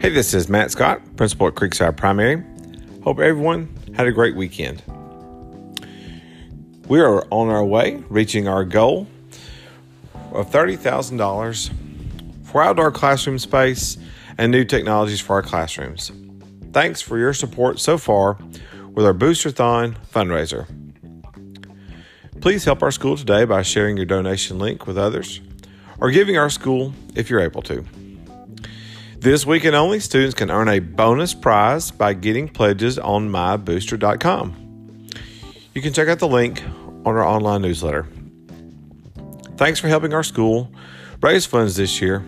Hey, this is Matt Scott, principal at Creekside Primary. Hope everyone had a great weekend. We are on our way reaching our goal of $30,000 for outdoor classroom space and new technologies for our classrooms. Thanks for your support so far with our Boosterthon fundraiser. Please help our school today by sharing your donation link with others or giving our school if you're able to. This weekend only, students can earn a bonus prize by getting pledges on mybooster.com. You can check out the link on our online newsletter. Thanks for helping our school raise funds this year.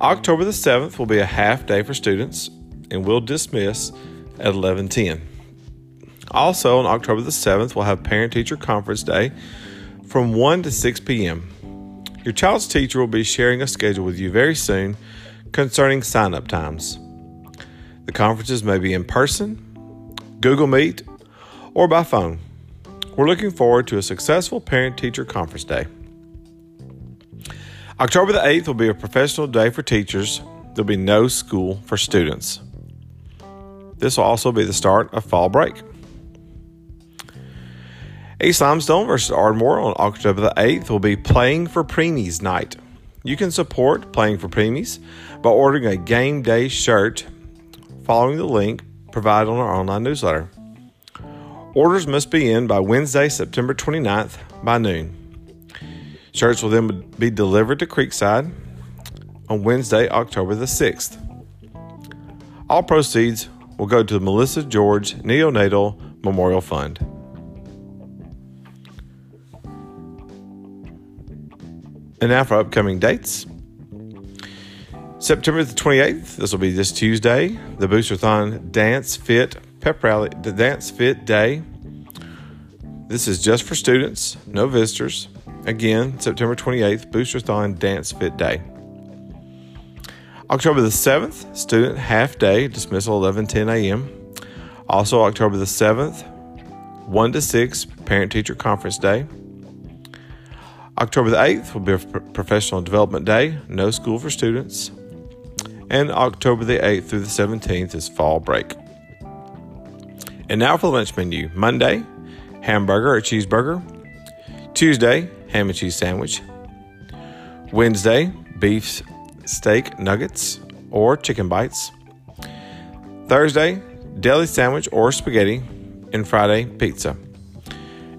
October the 7th will be a half day for students and we'll dismiss at 11:10. Also on October the 7th, we'll have parent teacher conference day from 1 to 6 p.m. Your child's teacher will be sharing a schedule with you very soon concerning sign up times. The conferences may be in person, Google Meet, or by phone. We're looking forward to a successful parent teacher conference day. October the 8th will be a professional day for teachers. There'll be no school for students. This will also be the start of fall break. East Limestone versus Ardmore on October the 8th will be Playing for Preemies night. You can support Playing for Preemies by ordering a game day shirt following the link provided on our online newsletter. Orders must be in by Wednesday, September 29th by noon. Shirts will then be delivered to Creekside on Wednesday, October the 6th. All proceeds will go to the Melissa George Neonatal Memorial Fund. And now for upcoming dates. September the 28th, this will be this Tuesday, the Boosterthon Dance Fit Pep Rally, the Dance Fit Day. This is just for students, no visitors. Again, September 28th, Boosterthon Dance Fit Day. October the 7th, student half day, dismissal 11:10 a.m. Also October the 7th, 1 to 6, parent teacher conference day. October the 8th will be professional development day, no school for students. And October the 8th through the 17th is fall break. And now for the lunch menu Monday, hamburger or cheeseburger. Tuesday, ham and cheese sandwich. Wednesday, beef steak nuggets or chicken bites. Thursday, deli sandwich or spaghetti. And Friday, pizza.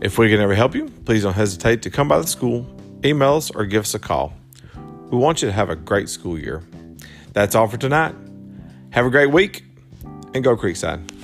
If we can ever help you, please don't hesitate to come by the school, email us, or give us a call. We want you to have a great school year. That's all for tonight. Have a great week and go Creekside.